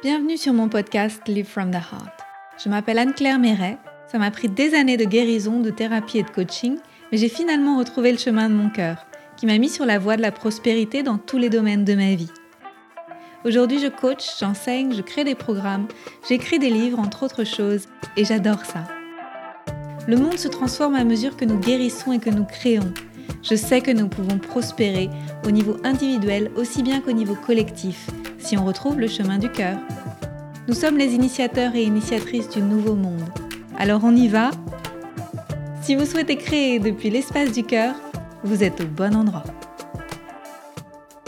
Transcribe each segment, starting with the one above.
Bienvenue sur mon podcast Live from the Heart. Je m'appelle Anne-Claire Méret. Ça m'a pris des années de guérison, de thérapie et de coaching, mais j'ai finalement retrouvé le chemin de mon cœur, qui m'a mis sur la voie de la prospérité dans tous les domaines de ma vie. Aujourd'hui, je coach, j'enseigne, je crée des programmes, j'écris des livres, entre autres choses, et j'adore ça. Le monde se transforme à mesure que nous guérissons et que nous créons. Je sais que nous pouvons prospérer au niveau individuel aussi bien qu'au niveau collectif si on retrouve le chemin du cœur. Nous sommes les initiateurs et initiatrices du nouveau monde. Alors on y va Si vous souhaitez créer depuis l'espace du cœur, vous êtes au bon endroit.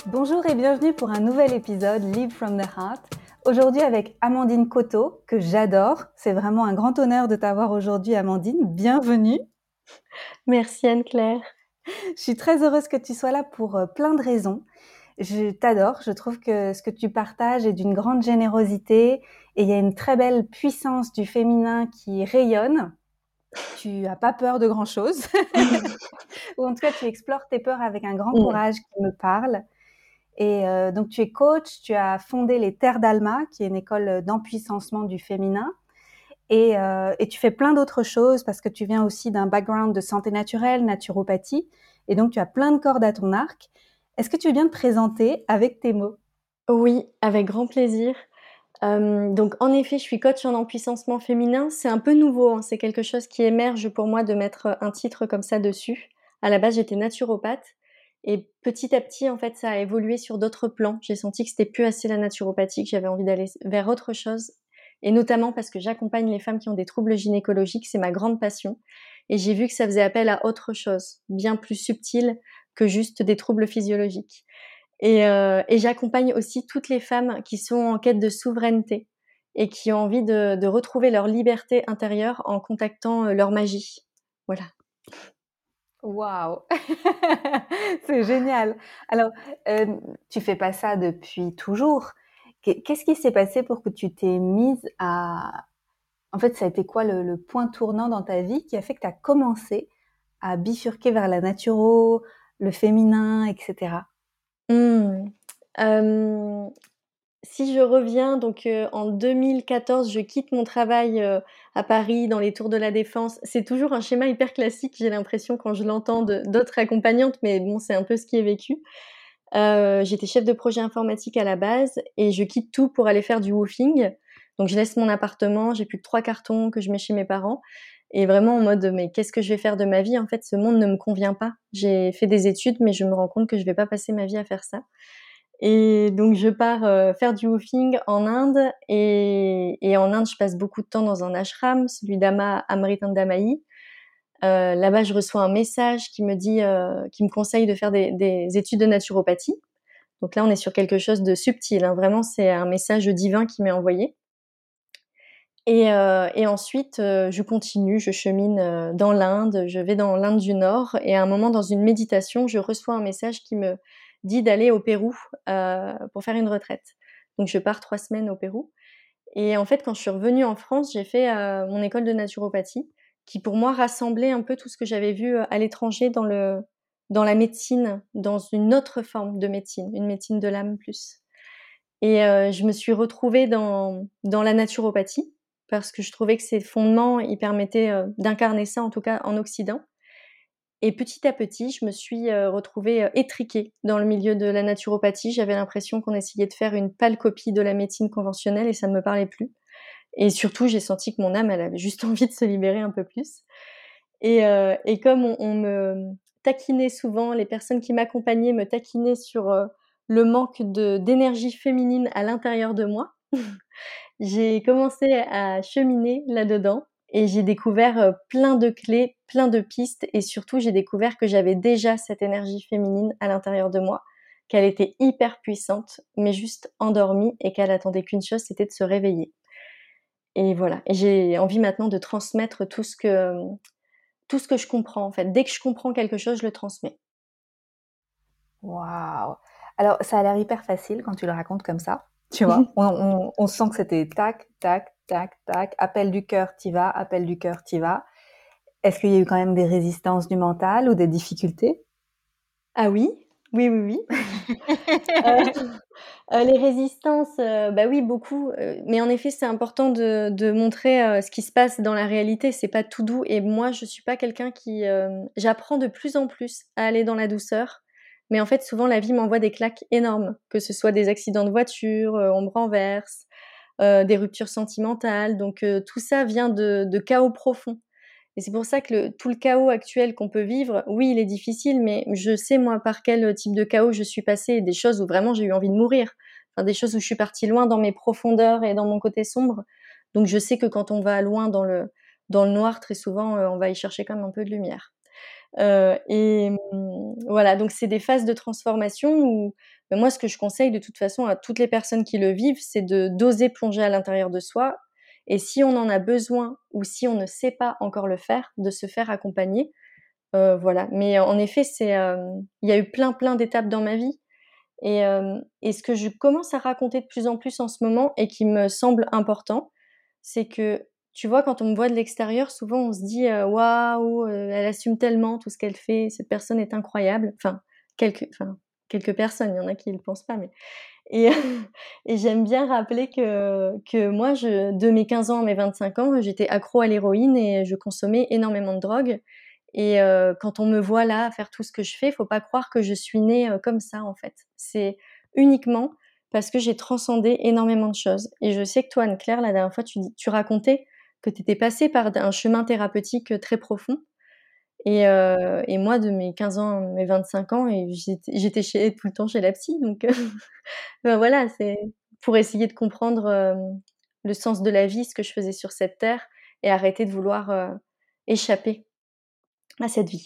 Bonjour et bienvenue pour un nouvel épisode Live from the Heart. Aujourd'hui avec Amandine Coteau, que j'adore. C'est vraiment un grand honneur de t'avoir aujourd'hui, Amandine. Bienvenue. Merci Anne-Claire. Je suis très heureuse que tu sois là pour euh, plein de raisons. Je t'adore, je trouve que ce que tu partages est d'une grande générosité et il y a une très belle puissance du féminin qui rayonne. Tu as pas peur de grand chose, ou en tout cas tu explores tes peurs avec un grand mm. courage qui me parle. Et euh, donc tu es coach, tu as fondé les Terres d'Alma, qui est une école d'empuissancement du féminin. Et, euh, et, tu fais plein d'autres choses parce que tu viens aussi d'un background de santé naturelle, naturopathie. Et donc, tu as plein de cordes à ton arc. Est-ce que tu veux bien te présenter avec tes mots? Oui, avec grand plaisir. Euh, donc, en effet, je suis coach en empuissancement féminin. C'est un peu nouveau. Hein. C'est quelque chose qui émerge pour moi de mettre un titre comme ça dessus. À la base, j'étais naturopathe. Et petit à petit, en fait, ça a évolué sur d'autres plans. J'ai senti que c'était plus assez la naturopathie, j'avais envie d'aller vers autre chose et notamment parce que j'accompagne les femmes qui ont des troubles gynécologiques, c'est ma grande passion. Et j'ai vu que ça faisait appel à autre chose, bien plus subtil que juste des troubles physiologiques. Et, euh, et j'accompagne aussi toutes les femmes qui sont en quête de souveraineté et qui ont envie de, retrouver leur liberté intérieure en contactant euh, leur magie. Voilà. Waouh, c'est génial. Alors, euh, tu fais pas ça depuis toujours, Qu'est-ce qui s'est passé pour que tu t'es mise à... En fait, ça a été quoi le, point tournant dans ta vie qui a fait que tu as commencé à bifurquer vers la naturo, le féminin, etc. Mmh. si je reviens, donc euh, en 2014, je quitte mon travail euh, à Paris dans les tours de la Défense. C'est toujours un schéma hyper classique, j'ai l'impression quand je l'entends d'autres accompagnantes, mais bon, c'est un peu ce qui est vécu. Euh, j'étais chef de projet informatique à la base et je quitte tout pour aller faire du woofing. Donc je laisse mon appartement, j'ai plus que trois cartons que je mets chez mes parents et vraiment en mode mais qu'est-ce que je vais faire de ma vie? En fait, ce monde ne me convient pas. J'ai fait des études mais je me rends compte que je vais pas passer ma vie à faire ça. Et donc je pars euh, faire du woofing en Inde et, en Inde je passe beaucoup de temps dans un ashram, celui d'Ama Amritandamayi euh, là-bas, je reçois un message qui me dit, euh, qui me conseille de faire des, des, études de naturopathie. Donc là, on est sur quelque chose de subtil. Hein. Vraiment, c'est un message divin qui m'est envoyé. Et, euh, et ensuite, euh, je continue, je chemine euh, dans l'Inde, je vais dans l'Inde du Nord, et à un moment, dans une méditation, je reçois un message qui me dit d'aller au Pérou pour faire une retraite. Donc, je pars trois semaines au Pérou. Et en fait, quand je suis revenue en France, j'ai fait mon école de naturopathie qui pour moi rassemblait un peu tout ce que j'avais vu euh, à l'étranger dans le dans la médecine, dans une autre forme de médecine, une médecine de l'âme plus. Et euh, je me suis retrouvée dans dans la naturopathie parce que je trouvais que ces fondements ils permettaient euh, d'incarner ça en tout cas en Occident. Et petit à petit, je me suis retrouvée étriquée dans le milieu de la naturopathie. J'avais l'impression qu'on essayait de faire une pâle copie de la médecine conventionnelle et ça ne me parlait plus. Et surtout, j'ai senti que mon âme, elle avait juste envie de se libérer un peu plus. Et, euh, comme on, me taquinait souvent, les personnes qui m'accompagnaient me taquinaient sur euh, le manque d'énergie féminine à l'intérieur de moi, j'ai commencé à cheminer là-dedans et j'ai découvert plein de clés, plein de pistes et surtout j'ai découvert que j'avais déjà cette énergie féminine à l'intérieur de moi, qu'elle était hyper puissante mais juste endormie et qu'elle attendait qu'une chose, c'était de se réveiller. Et voilà. J'ai envie maintenant de transmettre tout ce que tout ce que je comprends en fait. Dès que je comprends quelque chose, je le transmets. Waouh. Alors ça a l'air hyper facile quand tu le racontes comme ça. Tu vois, on, on, sent que c'était tac, tac, tac, tac. Appel du cœur, t'y vas. Appel du cœur, t'y vas. Est-ce qu'il y a eu quand même des résistances du mental ou des difficultés? Ah oui, Oui, oui, oui. les résistances, bah, oui, beaucoup, mais en effet, c'est important de de montrer, ce qui se passe dans la réalité. C'est pas tout doux et moi, je suis pas quelqu'un qui, j'apprends de plus en plus à aller dans la douceur, mais en fait, souvent, la vie m'envoie des claques énormes, que ce soit des accidents de voiture, on me renverse, des ruptures sentimentales, donc tout ça vient de de chaos profonds. Et c'est pour ça que le, tout le chaos actuel qu'on peut vivre, oui, il est difficile, mais je sais moi par quel type de chaos je suis passée, des choses où vraiment j'ai eu envie de mourir, des choses où je suis partie loin dans mes profondeurs et dans mon côté sombre. Donc je sais que quand on va loin dans le dans le noir, très souvent, euh, on va y chercher quand même un peu de lumière. Euh, et hum, voilà, donc c'est des phases de transformation où ben, moi, ce que je conseille de toute façon à toutes les personnes qui le vivent, c'est de d'oser plonger à l'intérieur de soi et si on en a besoin ou si on ne sait pas encore le faire, de se faire accompagner. Euh, voilà. Mais en effet, c'est, euh, il y a eu plein, plein d'étapes dans ma vie. Et, euh, et, ce que je commence à raconter de plus en plus en ce moment et qui me semble important, c'est que, tu vois, quand on me voit de l'extérieur, souvent on se dit waouh, elle assume tellement tout ce qu'elle fait, cette personne est incroyable. Enfin, quelques, enfin, quelques personnes, il y en a qui ne le pensent pas, mais et, et j'aime bien rappeler que, que moi, je, de mes 15 ans à mes 25 ans, j'étais accro à l'héroïne et je consommais énormément de drogue. Et euh, quand on me voit là faire tout ce que je fais, faut pas croire que je suis née euh, comme ça en fait. C'est uniquement parce que j'ai transcendé énormément de choses. Et je sais que toi, Anne-Claire, la dernière fois, tu, tu racontais que tu étais passée par un chemin thérapeutique très profond. Et, euh, et, moi, de mes 15 ans mes 25 ans, j'étais chez, tout le temps chez la psy. Donc, ben voilà, c'est pour essayer de comprendre euh, le sens de la vie, ce que je faisais sur cette terre, et arrêter de vouloir euh, échapper à cette vie.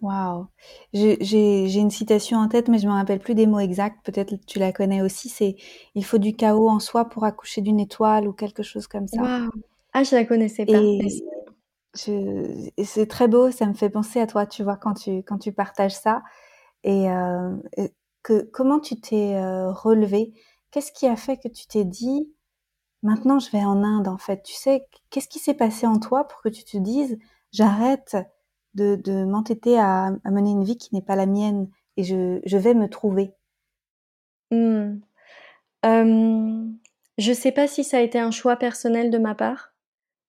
Waouh J'ai une citation en tête, mais je me rappelle plus des mots exacts. Peut-être tu la connais aussi. C'est il faut du chaos en soi pour accoucher d'une étoile ou quelque chose comme ça. Waouh Ah, je la connaissais pas c'est très beau, ça me fait penser à toi, tu vois, quand tu, quand tu partages ça. Et, euh, que, comment tu t'es euh, relevé Qu'est-ce qui a fait que tu t'es dit, maintenant je vais en Inde, en fait Tu sais, qu'est-ce qui s'est passé en toi pour que tu te dises, j'arrête de, m'entêter à, mener une vie qui n'est pas la mienne et je, je vais me trouver mmh. euh, Je sais pas si ça a été un choix personnel de ma part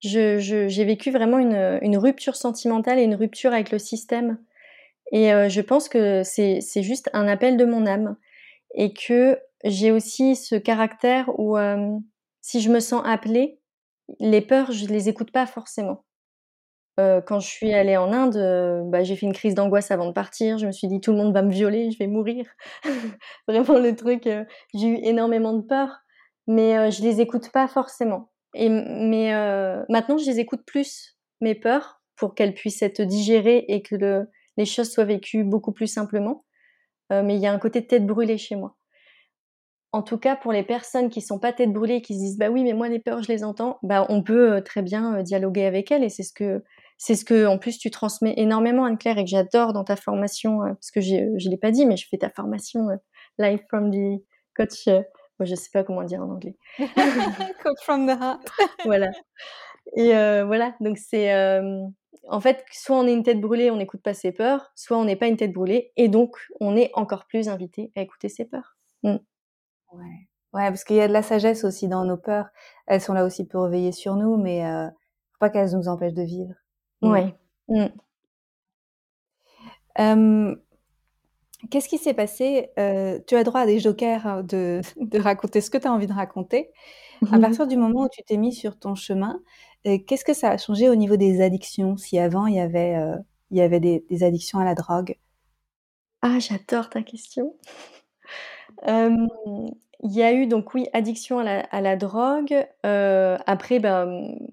j'ai vécu vraiment une, rupture sentimentale et une rupture avec le système. Et euh, je pense que c'est juste un appel de mon âme. Et que j'ai aussi ce caractère où euh, si je me sens appelée, les peurs, je ne les écoute pas forcément. Euh, quand je suis allée en Inde, bah, j'ai fait une crise d'angoisse avant de partir. Je me suis dit tout le monde va me violer, je vais mourir. Vraiment le truc, j'ai eu énormément de peur, mais je les écoute pas forcément. Et, mais euh, maintenant, je les écoute plus, mes peurs, pour qu'elles puissent être digérées et que le, les choses soient vécues beaucoup plus simplement. Euh, mais il y a un côté de tête brûlée chez moi. En tout cas, pour les personnes qui sont pas tête brûlée, qui se disent bah oui, mais moi les peurs, je les entends, bah on peut euh, très bien dialoguer avec elles et c'est ce que c'est ce que en plus tu transmets énormément Anne-Claire et que j'adore dans ta formation parce que je l'ai pas dit, mais je fais ta formation live from the coach moi, je sais pas comment dire en anglais. Coach from the heart. voilà. Et euh, voilà, donc c'est euh, en fait soit on est une tête brûlée, on n'écoute pas ses peurs, soit on n'est pas une tête brûlée et donc on est encore plus invité à écouter ses peurs. Mm. Ouais. ouais, parce qu'il y a de la sagesse aussi dans nos peurs. Elles sont là aussi pour veiller sur nous, mais euh, faut pas qu'elles nous empêchent de vivre. Ouais. Mm. Qu'est-ce qui s'est passé euh, Tu as droit à des jokers hein, de, de raconter ce que tu as envie de raconter. À partir du moment où tu t'es mis sur ton chemin, euh, qu'est-ce que ça a changé au niveau des addictions Si avant il y avait, euh, il y avait des, des, addictions à la drogue? Ah, j'adore ta question. il y a eu donc oui addiction à la, drogue. après, bah,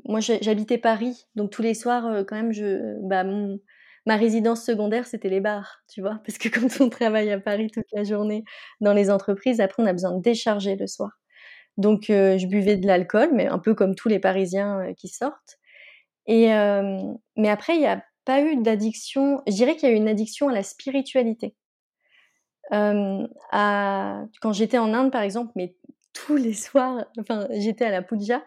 moi j'habitais Paris, donc tous les soirs quand même je, bah, mon, ma résidence secondaire, c'était les bars, tu vois, parce que quand on travaille à Paris toute la journée dans les entreprises, après on a besoin de décharger le soir. Donc euh, je buvais de l'alcool, mais un peu comme tous les Parisiens euh, qui sortent. Et euh, mais après il n'y a pas eu d'addiction. Je dirais qu'il y a eu une addiction à la spiritualité. À, quand j'étais en Inde, par exemple, mais tous les soirs, enfin j'étais à la puja,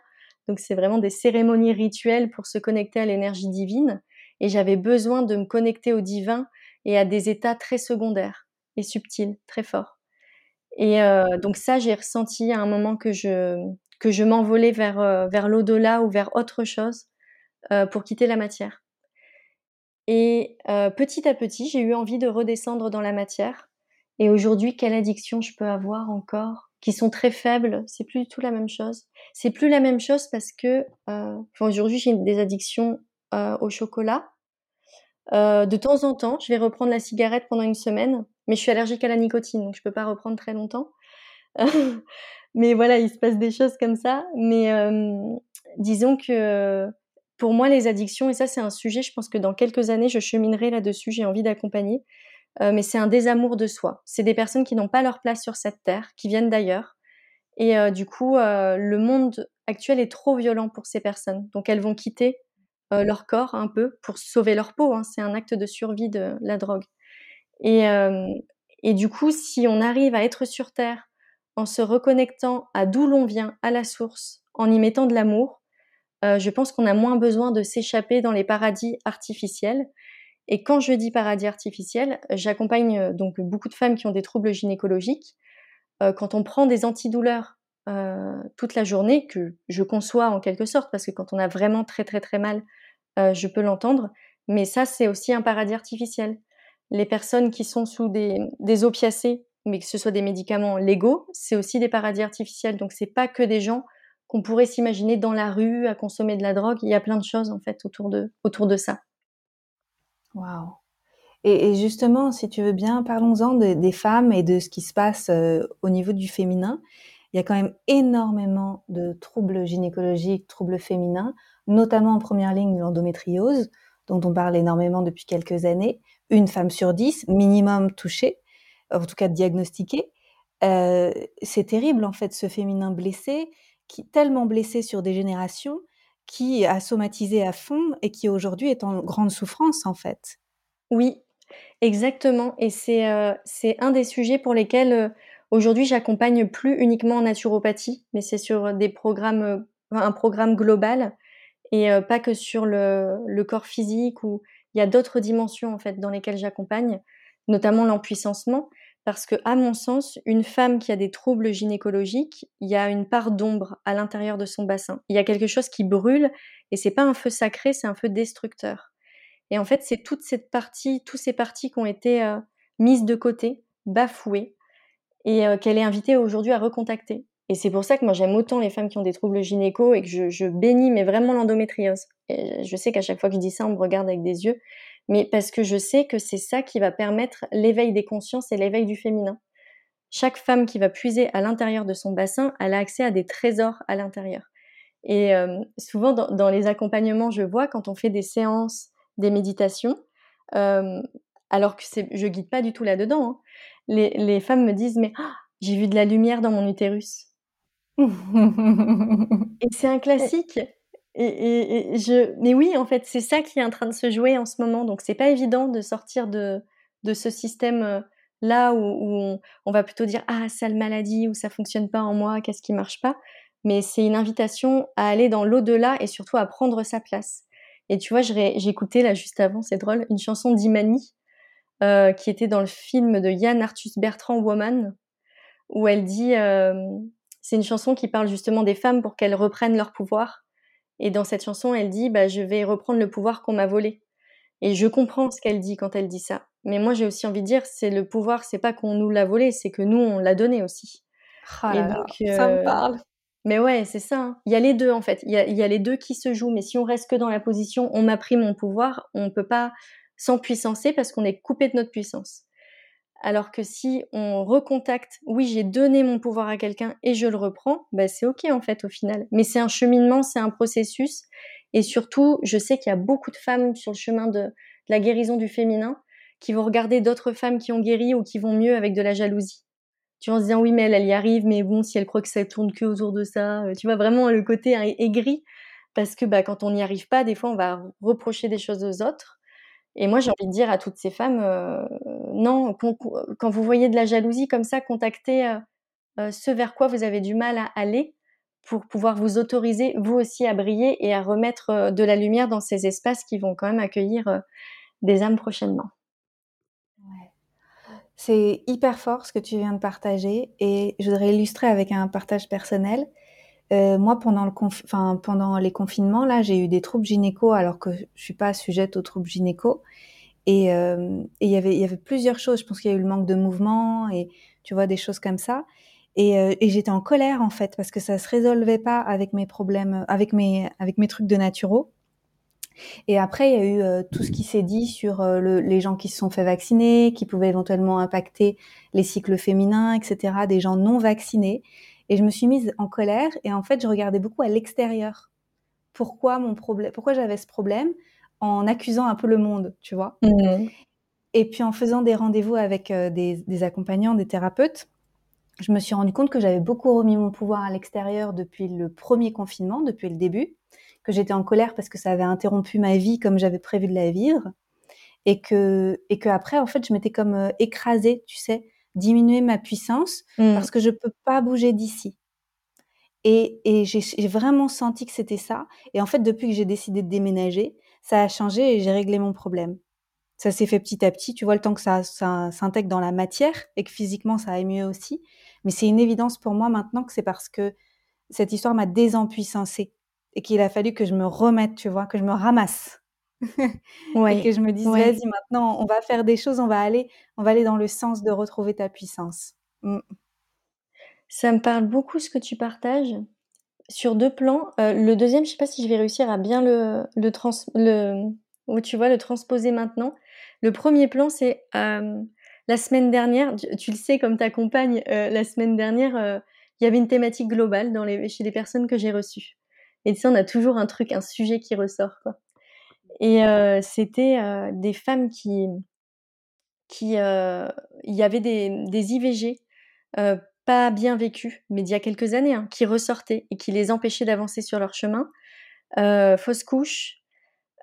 donc c'est vraiment des cérémonies rituelles pour se connecter à l'énergie divine et j'avais besoin de me connecter au divin et à des états très secondaires. et subtil, très fort. Et donc ça, j'ai ressenti à un moment que je que je m'envolais vers, vers l'au-delà ou vers autre chose, pour quitter la matière. Et petit à petit, j'ai eu envie de redescendre dans la matière. Et aujourd'hui, quelle addiction je peux avoir encore qui sont très faibles, c'est plus du tout la même chose. C'est plus la même chose parce que aujourd'hui, j'ai des addictions au chocolat. de temps en temps, je vais reprendre la cigarette pendant une semaine, mais je suis allergique à la nicotine, donc je peux pas reprendre très longtemps. mais voilà, il se passe des choses comme ça. Mais disons que pour moi, les addictions, et ça c'est un sujet, je pense que dans quelques années, je cheminerai là-dessus, j'ai envie d'accompagner, mais c'est un désamour de soi. C'est des personnes qui n'ont pas leur place sur cette terre, qui viennent d'ailleurs. Et du coup, le monde actuel est trop violent pour ces personnes. Donc elles vont quitter leur corps un peu pour sauver leur peau. Hein. C'est un acte de survie de la drogue. Et, et du coup, si on arrive à être sur Terre en se reconnectant à d'où l'on vient, à la source, en y mettant de l'amour, euh, je pense qu'on a moins besoin de s'échapper dans les paradis artificiels. Et quand je dis paradis artificiel, j'accompagne euh, donc beaucoup de femmes qui ont des troubles gynécologiques. Euh, quand on prend des antidouleurs toute la journée, que je conçois en quelque sorte, parce que quand on a vraiment très très très mal, je peux l'entendre, mais ça c'est aussi un paradis artificiel. Les personnes qui sont sous des, des opiacés, mais que ce soit des médicaments légaux, c'est aussi des paradis artificiels. Donc c'est pas que des gens qu'on pourrait s'imaginer dans la rue à consommer de la drogue. Il y a plein de choses en fait autour de, autour de ça. Et, justement, si tu veux bien, parlons-en des femmes et de ce qui se passe euh, au niveau du féminin. Il y a quand même énormément de troubles gynécologiques, troubles féminins, notamment en première ligne l'endométriose, dont on parle énormément depuis quelques années. Une femme sur dix, minimum touchée, en tout cas diagnostiquée. Euh, c'est terrible en fait ce féminin blessé qui tellement blessé sur des générations, qui a somatisé à fond et qui aujourd'hui est en grande souffrance en fait. Oui, exactement. Et c'est euh, un des sujets pour lesquels euh, aujourd'hui j'accompagne plus uniquement en naturopathie, mais c'est sur des programmes, euh, un programme global et pas que sur le, le corps physique où il y a d'autres dimensions en fait dans lesquelles j'accompagne, notamment l'empuissancement. Parce que, à mon sens, une femme qui a des troubles gynécologiques, il y a une part d'ombre à l'intérieur de son bassin. Il y a quelque chose qui brûle et c'est pas un feu sacré, c'est un feu destructeur. Et en fait, c'est toute cette partie, toutes ces parties qui ont été euh, mises de côté, bafouées, et euh, qu'elle est invitée aujourd'hui à recontacter. Et c'est pour ça que moi j'aime autant les femmes qui ont des troubles gynéco et que je, je bénis mais vraiment l'endométriose. Et je sais qu'à chaque fois que je dis ça, on me regarde avec des yeux, mais parce que je sais que c'est ça qui va permettre l'éveil des consciences et l'éveil du féminin. Chaque femme qui va puiser à l'intérieur de son bassin, elle a accès à des trésors à l'intérieur. Et euh, souvent dans, les accompagnements, je vois quand on fait des séances, des méditations, euh, alors que je guide pas du tout là-dedans, hein, les, femmes me disent mais ah, j'ai vu de la lumière dans mon utérus. et c'est un classique. Et, je, mais oui, en fait, c'est ça qui est en train de se jouer en ce moment. Donc, c'est pas évident de sortir de, de ce système euh, là où, on, va plutôt dire ah ça le maladie ou ça fonctionne pas en moi, qu'est-ce qui marche pas. Mais c'est une invitation à aller dans l'au-delà et surtout à prendre sa place. Et tu vois, j'ai écouté là juste avant, c'est drôle, une chanson d'Imani euh, qui était dans le film de Yann Arthus Bertrand Woman, où elle dit, euh, c'est une chanson qui parle justement des femmes pour qu'elles reprennent leur pouvoir et dans cette chanson, elle dit bah, Je vais reprendre le pouvoir qu'on m'a volé. Et je comprends ce qu'elle dit quand elle dit ça. Mais moi, j'ai aussi envie de dire c'est le pouvoir, c'est pas qu'on nous l'a volé, c'est que nous, on l'a donné aussi. Oh et donc, ça me euh, parle. Mais ouais, c'est ça. Hein. Il y a les deux, en fait. Il y a, il y a les deux qui se jouent. Mais si on reste que dans la position on m'a pris mon pouvoir, on ne peut pas s'empuissancer parce qu'on est coupé de notre puissance. Alors que si on recontacte, oui, j'ai donné mon pouvoir à quelqu'un et je le reprends, bah, c'est ok en fait au final. Mais c'est un cheminement, c'est un processus. Et surtout, je sais qu'il y a beaucoup de femmes sur le chemin de, la guérison du féminin qui vont regarder d'autres femmes qui ont guéri ou qui vont mieux avec de la jalousie. Tu vas se disant oui mais elle, elle y arrive, mais bon si elle croit que ça tourne que autour de ça, euh, tu vois vraiment le côté aigri parce que bah, quand on n'y arrive pas, des fois on va reprocher des choses aux autres. Et moi, j'ai envie de dire à toutes ces femmes, euh, non, quand vous voyez de la jalousie comme ça, contactez euh, euh, ce vers quoi vous avez du mal à aller pour pouvoir vous autoriser, vous aussi, à briller et à remettre de la lumière dans ces espaces qui vont quand même accueillir des âmes prochainement. C'est hyper fort ce que tu viens de partager et je voudrais illustrer avec un partage personnel. Euh, moi, pendant, le enfin, pendant les confinements, là, j'ai eu des troubles gynéco alors que je suis pas sujette aux troubles gynéco. Et euh, il y avait, y avait plusieurs choses. Je pense qu'il y a eu le manque de mouvement et tu vois des choses comme ça. Et, euh, et j'étais en colère en fait parce que ça se résolvait pas avec mes problèmes, avec mes, avec mes trucs de naturo. Et après, il y a eu euh, tout ce qui s'est dit sur euh, le, les gens qui se sont fait vacciner, qui pouvaient éventuellement impacter les cycles féminins, etc., des gens non vaccinés. Et je me suis mise en colère et en fait, je regardais beaucoup à l'extérieur. Pourquoi mon problème, pourquoi j'avais ce problème en accusant un peu le monde, tu vois? Mmh. Et puis en faisant des rendez-vous avec euh, des, des accompagnants, des thérapeutes, je me suis rendu compte que j'avais beaucoup remis mon pouvoir à l'extérieur depuis le premier confinement, depuis le début que j'étais en colère parce que ça avait interrompu ma vie comme j'avais prévu de la vivre et que et que après en fait je m'étais comme euh, écrasée, tu sais, diminuer ma puissance mmh. parce que je peux pas bouger d'ici. Et, et j'ai vraiment senti que c'était ça. Et en fait, depuis que j'ai décidé de déménager, ça a changé et j'ai réglé mon problème. Ça s'est fait petit à petit. Tu vois le temps que ça, ça s'intègre dans la matière et que physiquement ça aille mieux aussi. Mais c'est une évidence pour moi maintenant que c'est parce que cette histoire m'a désempuissancée et qu'il a fallu que je me remette, tu vois, que je me ramasse. ouais. Et que je me dise, vas-y, maintenant, on va faire des choses, on va aller, on va aller dans le sens de retrouver ta puissance. Mm. Ça me parle beaucoup ce que tu partages sur deux plans. Euh, le deuxième, je sais pas si je vais réussir à bien le, le, trans, le, tu vois, le transposer maintenant. Le premier plan, c'est euh, la semaine dernière, tu, le sais comme ta compagne, euh, la semaine dernière, il y avait une thématique globale dans les, chez les personnes que j'ai reçues. Et tu sais, on a toujours un truc, un sujet qui ressort, quoi. Et c'était des femmes qui, qui, il y avait des, des IVG pas bien vécues, mais d'il y a quelques années, hein, qui ressortaient et qui les empêchaient d'avancer sur leur chemin. fausse couche,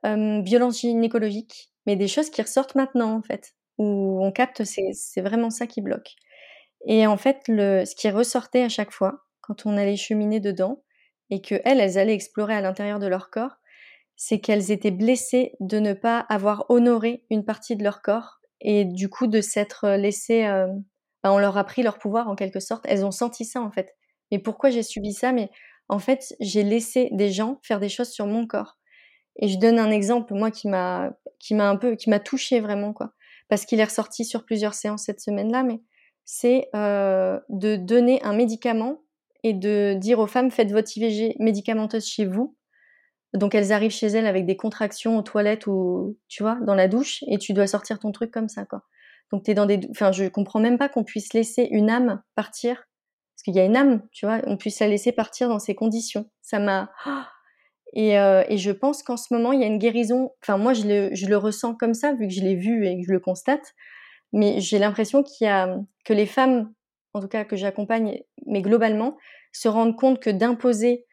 violence gynécologique, mais des choses qui ressortent maintenant, en fait, où on capte, c'est vraiment ça qui bloque. Et en fait, le, ce qui ressortait à chaque fois, quand on allait cheminer dedans, et que elles, elles allaient explorer à l'intérieur de leur corps, c'est qu'elles étaient blessées de ne pas avoir honoré une partie de leur corps et du coup de s'être laissées, euh, ben, on leur a pris leur pouvoir en quelque sorte. Elles ont senti ça en fait. Mais pourquoi j'ai subi ça? Mais en fait, j'ai laissé des gens faire des choses sur mon corps. Et je donne un exemple, moi qui m'a, qui m'a un peu, qui m'a touché vraiment quoi, parce qu'il est ressorti sur plusieurs séances cette semaine-là. Mais c'est euh, de donner un médicament et de dire aux femmes faites votre IVG médicamenteuse chez vous. Donc elles arrivent chez elles avec des contractions aux toilettes ou tu vois dans la douche et tu dois sortir ton truc comme ça quoi. Donc t'es dans des enfin je comprends même pas qu'on puisse laisser une âme partir parce qu'il y a une âme, tu vois, on puisse la laisser partir dans ces conditions. Ça m'a et, euh, et je pense qu'en ce moment il y a une guérison. Enfin moi je le je le ressens comme ça vu que je l'ai vu et que je le constate. Mais j'ai l'impression qu'il y a que les femmes en tout cas que j'accompagne, mais globalement, se rendre compte que d'imposer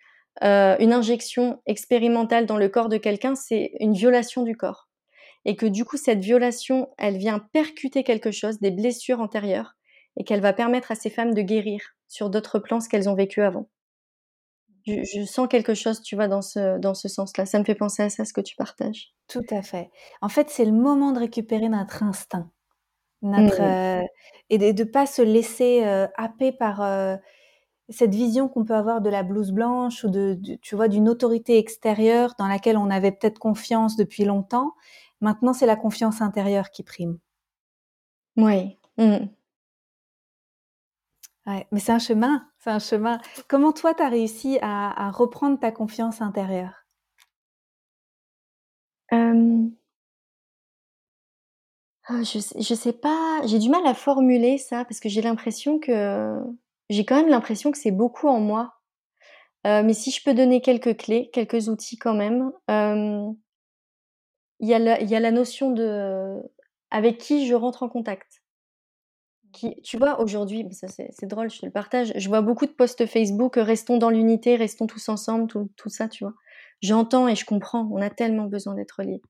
euh, une injection expérimentale dans le corps de quelqu'un, c'est une violation du corps. Et que du coup, cette violation, elle vient percuter quelque chose, des blessures antérieures, et qu'elle va permettre à ces femmes de guérir sur d'autres plans ce qu'elles ont vécu avant. Je, je, sens quelque chose, tu vois, dans ce, dans ce sens-là. Ça me fait penser à ça, ce que tu partages. Tout à fait. En fait, c'est le moment de récupérer notre instinct. Notre, mmh. euh, et de ne pas se laisser euh, happer par cette vision qu'on peut avoir de la blouse blanche ou de, tu vois d'une autorité extérieure dans laquelle on avait peut-être confiance depuis longtemps. Maintenant, c'est la confiance intérieure qui prime. Oui. Mmh. Ouais, mais c'est un chemin, c'est un chemin. Comment toi, tu as réussi à, à, reprendre ta confiance intérieure? Ah, je je sais pas, j'ai du mal à formuler ça parce que j'ai l'impression que j'ai quand même l'impression que c'est beaucoup en moi. Euh, mais si je peux donner quelques clés, quelques outils quand même, il y a la il y a la notion de avec qui je rentre en contact. Tu vois, aujourd'hui, c'est drôle, je te le partage, je vois beaucoup de posts Facebook, «Restons dans l'unité, restons tous ensemble», tout tout ça, tu vois? J'entends et je comprends, on a tellement besoin d'être liés.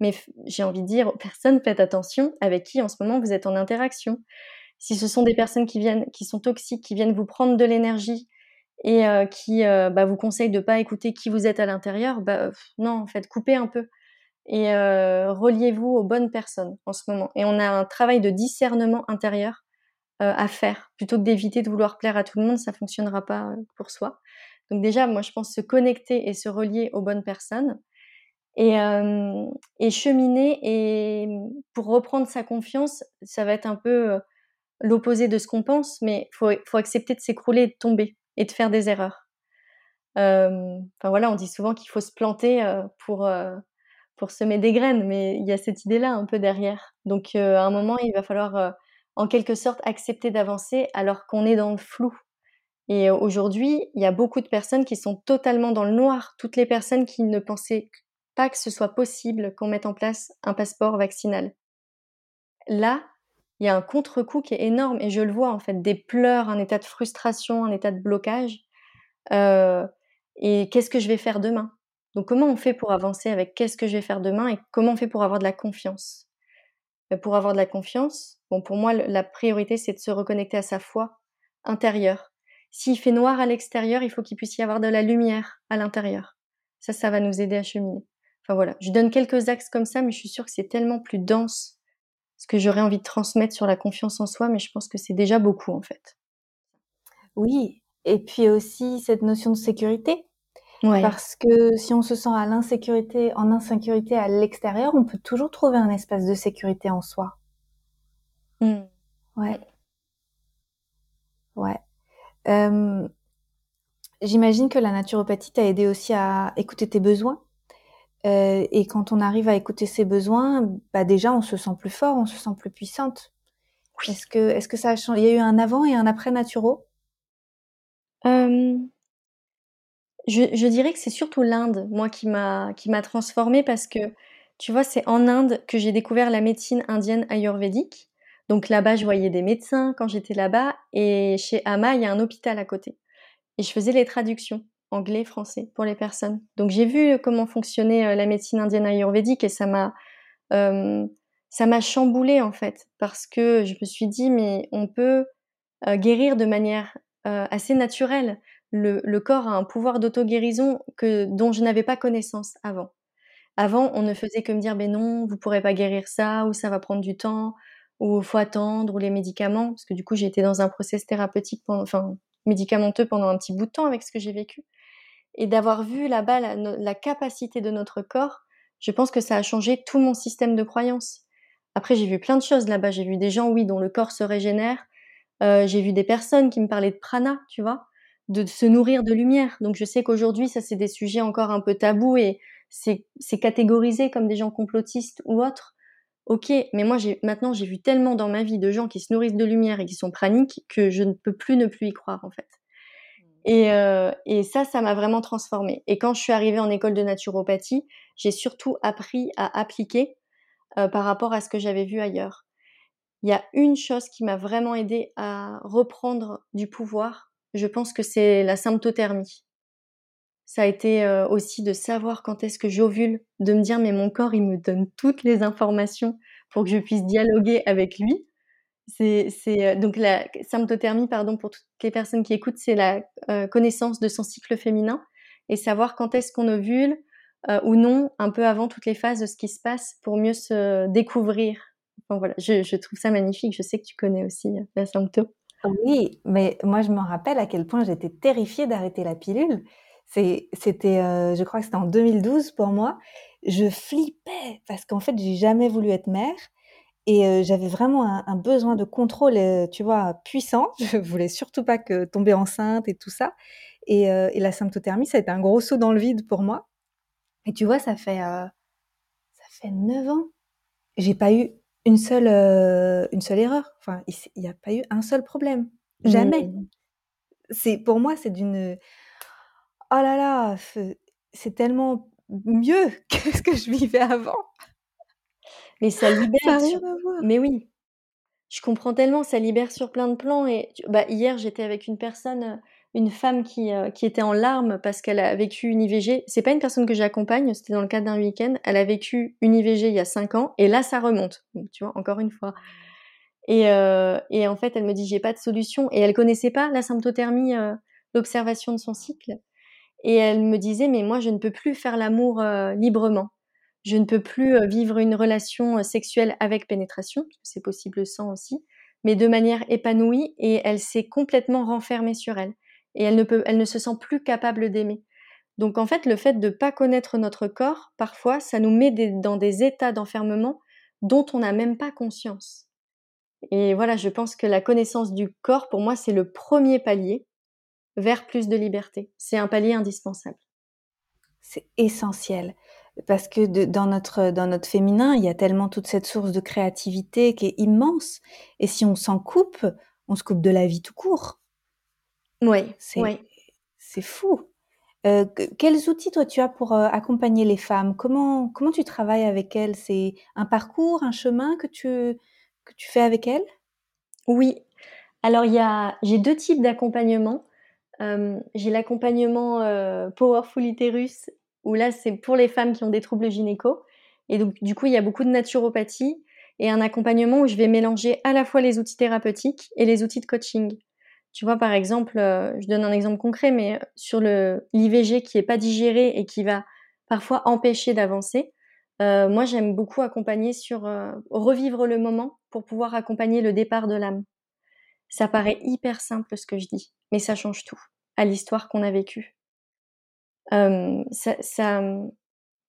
Mais j'ai envie de dire aux personnes, faites attention avec qui en ce moment vous êtes en interaction. Si ce sont des personnes qui viennent, qui sont toxiques, qui viennent vous prendre de l'énergie et euh, qui euh, bah, vous conseillent de pas écouter qui vous êtes à l'intérieur, bah, non, en fait, coupez un peu. et reliez-vous aux bonnes personnes en ce moment. Et on a un travail de discernement intérieur à faire plutôt que d'éviter de vouloir plaire à tout le monde, ça fonctionnera pas pour soi. Donc déjà, moi, je pense se connecter et se relier aux bonnes personnes et, euh, et cheminer. Et pour reprendre sa confiance, ça va être un peu l'opposé de ce qu'on pense, mais faut faut accepter de s'écrouler, de tomber et de faire des erreurs. Enfin voilà, on dit souvent qu'il faut se planter pour pour semer des graines, mais il y a cette idée-là un peu derrière. Donc à un moment, il va falloir en quelque sorte accepter d'avancer alors qu'on est dans le flou. Et aujourd'hui, il y a beaucoup de personnes qui sont totalement dans le noir. Toutes les personnes qui ne pensaient pas que ce soit possible qu'on mette en place un passeport vaccinal. Là, il y a un contre-coup qui est énorme et je le vois en fait, des pleurs, un état de frustration, un état de blocage. Euh, et qu'est-ce que je vais faire demain? Donc comment on fait pour avancer avec qu'est-ce que je vais faire demain et comment on fait pour avoir de la confiance? Ben, Pour avoir de la confiance, bon pour moi la priorité c'est de se reconnecter à sa foi intérieure s'il fait noir à l'extérieur, il faut qu'il puisse y avoir de la lumière à l'intérieur. Ça, ça va nous aider à cheminer. Enfin voilà, je donne quelques axes comme ça, mais je suis sûre que c'est tellement plus dense ce que j'aurais envie de transmettre sur la confiance en soi, mais je pense que c'est déjà beaucoup en fait. Oui, et puis aussi cette notion de sécurité. Parce que si on se sent à l'insécurité, en insécurité à l'extérieur, on peut toujours trouver un espace de sécurité en soi. Mmh. Ouais. Ouais. Euh, j'imagine que la naturopathie t'a aidé aussi à écouter tes besoins. Euh, et quand on arrive à écouter ses besoins, bah déjà on se sent plus fort, on se sent plus puissante. Est-ce que, est-ce que ça a changé Il y a eu un avant et un après naturo euh, je, je, dirais que c'est surtout l'Inde, moi, qui m'a qui m'a transformée parce que tu vois, c'est en Inde que j'ai découvert la médecine indienne ayurvédique. Donc là-bas, je voyais des médecins quand j'étais là-bas et chez Ama, il y a un hôpital à côté. Et je faisais les traductions anglais, français pour les personnes. Donc j'ai vu comment fonctionnait euh, la médecine indienne ayurvédique et ça m'a euh, chamboulé en fait parce que je me suis dit mais on peut euh, guérir de manière assez naturelle. Le, corps a un pouvoir d'auto-guérison que dont je n'avais pas connaissance avant. Avant, on ne faisait que me dire ben non, vous pourrez pas guérir ça ou ça va prendre du temps ou faut attendre, ou les médicaments, parce que du coup été dans un process thérapeutique, enfin médicamenteux pendant un petit bout de temps avec ce que j'ai vécu, et d'avoir vu là-bas la, capacité de notre corps, je pense que ça a changé tout mon système de croyance. Après j'ai vu plein de choses là-bas, j'ai vu des gens, oui, dont le corps se régénère, euh, j'ai vu des personnes qui me parlaient de prana, tu vois, de se nourrir de lumière. Donc je sais qu'aujourd'hui ça c'est des sujets encore un peu tabous et c'est catégorisé comme des gens complotistes ou autres. Ok, mais moi maintenant j'ai vu tellement dans ma vie de gens qui se nourrissent de lumière et qui sont praniques que je ne peux plus ne plus y croire en fait. Et, euh, et ça, ça m'a vraiment transformée. Et quand je suis arrivée en école de naturopathie, j'ai surtout appris à appliquer euh, par rapport à ce que j'avais vu ailleurs. Il y a une chose qui m'a vraiment aidée à reprendre du pouvoir, je pense que c'est la symptothermie. Ça a été euh, aussi de savoir quand est-ce que j'ovule, de me dire mais mon corps il me donne toutes les informations pour que je puisse dialoguer avec lui. C'est, euh, donc la symptothermie, pardon pour toutes les personnes qui écoutent, c'est la euh, connaissance de son cycle féminin et savoir quand est-ce qu'on ovule ou non, un peu avant toutes les phases de ce qui se passe pour mieux se découvrir. Enfin, voilà, je, je trouve ça magnifique. Je sais que tu connais aussi la sympto. Oui, mais moi je me rappelle à quel point j'étais terrifiée d'arrêter la pilule c'était, euh, je crois que c'était en 2012 pour moi. Je flippais parce qu'en fait, j'ai jamais voulu être mère et euh, j'avais vraiment un, besoin de contrôle, euh, tu vois, puissant. Je voulais surtout pas que tomber enceinte et tout ça. Et, et, la symptothermie, ça a été un gros saut dans le vide pour moi. Et tu vois, ça fait ça fait neuf ans. J'ai pas eu une seule une seule erreur. Enfin, il n'y a pas eu un seul problème. Jamais. Mmh. C'est pour moi, c'est d'une Oh là là, c'est tellement mieux que ce que je vivais avant. Mais ça libère mais oui. Je comprends tellement, ça libère sur plein de plans et bah, hier, j'étais avec une personne, une femme qui, euh, qui était en larmes parce qu'elle a vécu une IVG. C'est pas une personne que j'accompagne, c'était dans le cadre d'un week-end. Elle a vécu une IVG il y a 5 ans et là, ça remonte, tu vois? Encore une fois et euh, et en fait, elle me dit: «J'ai pas de solution» et elle connaissait pas la symptothermie, euh, l'observation de son cycle et elle me disait, mais moi, je ne peux plus faire l'amour euh, librement. Je ne peux plus vivre une relation sexuelle avec pénétration, c'est possible sans aussi, mais de manière épanouie et elle s'est complètement renfermée sur elle et elle ne peut, elle ne se sent plus capable d'aimer. Donc en fait, le fait de ne pas connaître notre corps, parfois, ça nous met dans des états d'enfermement dont on n'a même pas conscience. Et voilà, je pense que la connaissance du corps, pour moi, c'est le premier palier vers plus de liberté. C'est un palier indispensable. C'est essentiel parce que dans notre dans notre féminin, il y a tellement toute cette source de créativité qui est immense. Et si on s'en coupe, on se coupe de la vie tout court. Oui, c'est c'est fou. Euh, quels outils toi tu as pour euh, accompagner les femmes? Comment comment tu travailles avec elles? C'est un parcours, un chemin que tu que tu fais avec elles? Oui. Alors il y a j'ai deux types d'accompagnement. Euh, j'ai l'accompagnement Powerful Uterus où là c'est pour les femmes qui ont des troubles gynéco et donc du coup il y a beaucoup de naturopathie et un accompagnement où je vais mélanger à la fois les outils thérapeutiques et les outils de coaching. Tu vois, par exemple, euh, je donne un exemple concret, mais euh, sur l'IVG qui est pas digéré et qui va parfois empêcher d'avancer, euh, moi j'aime beaucoup accompagner sur revivre le moment pour pouvoir accompagner le départ de l'âme. Ça paraît hyper simple ce que je dis, mais ça change tout à l'histoire qu'on a vécue. Ça, ça,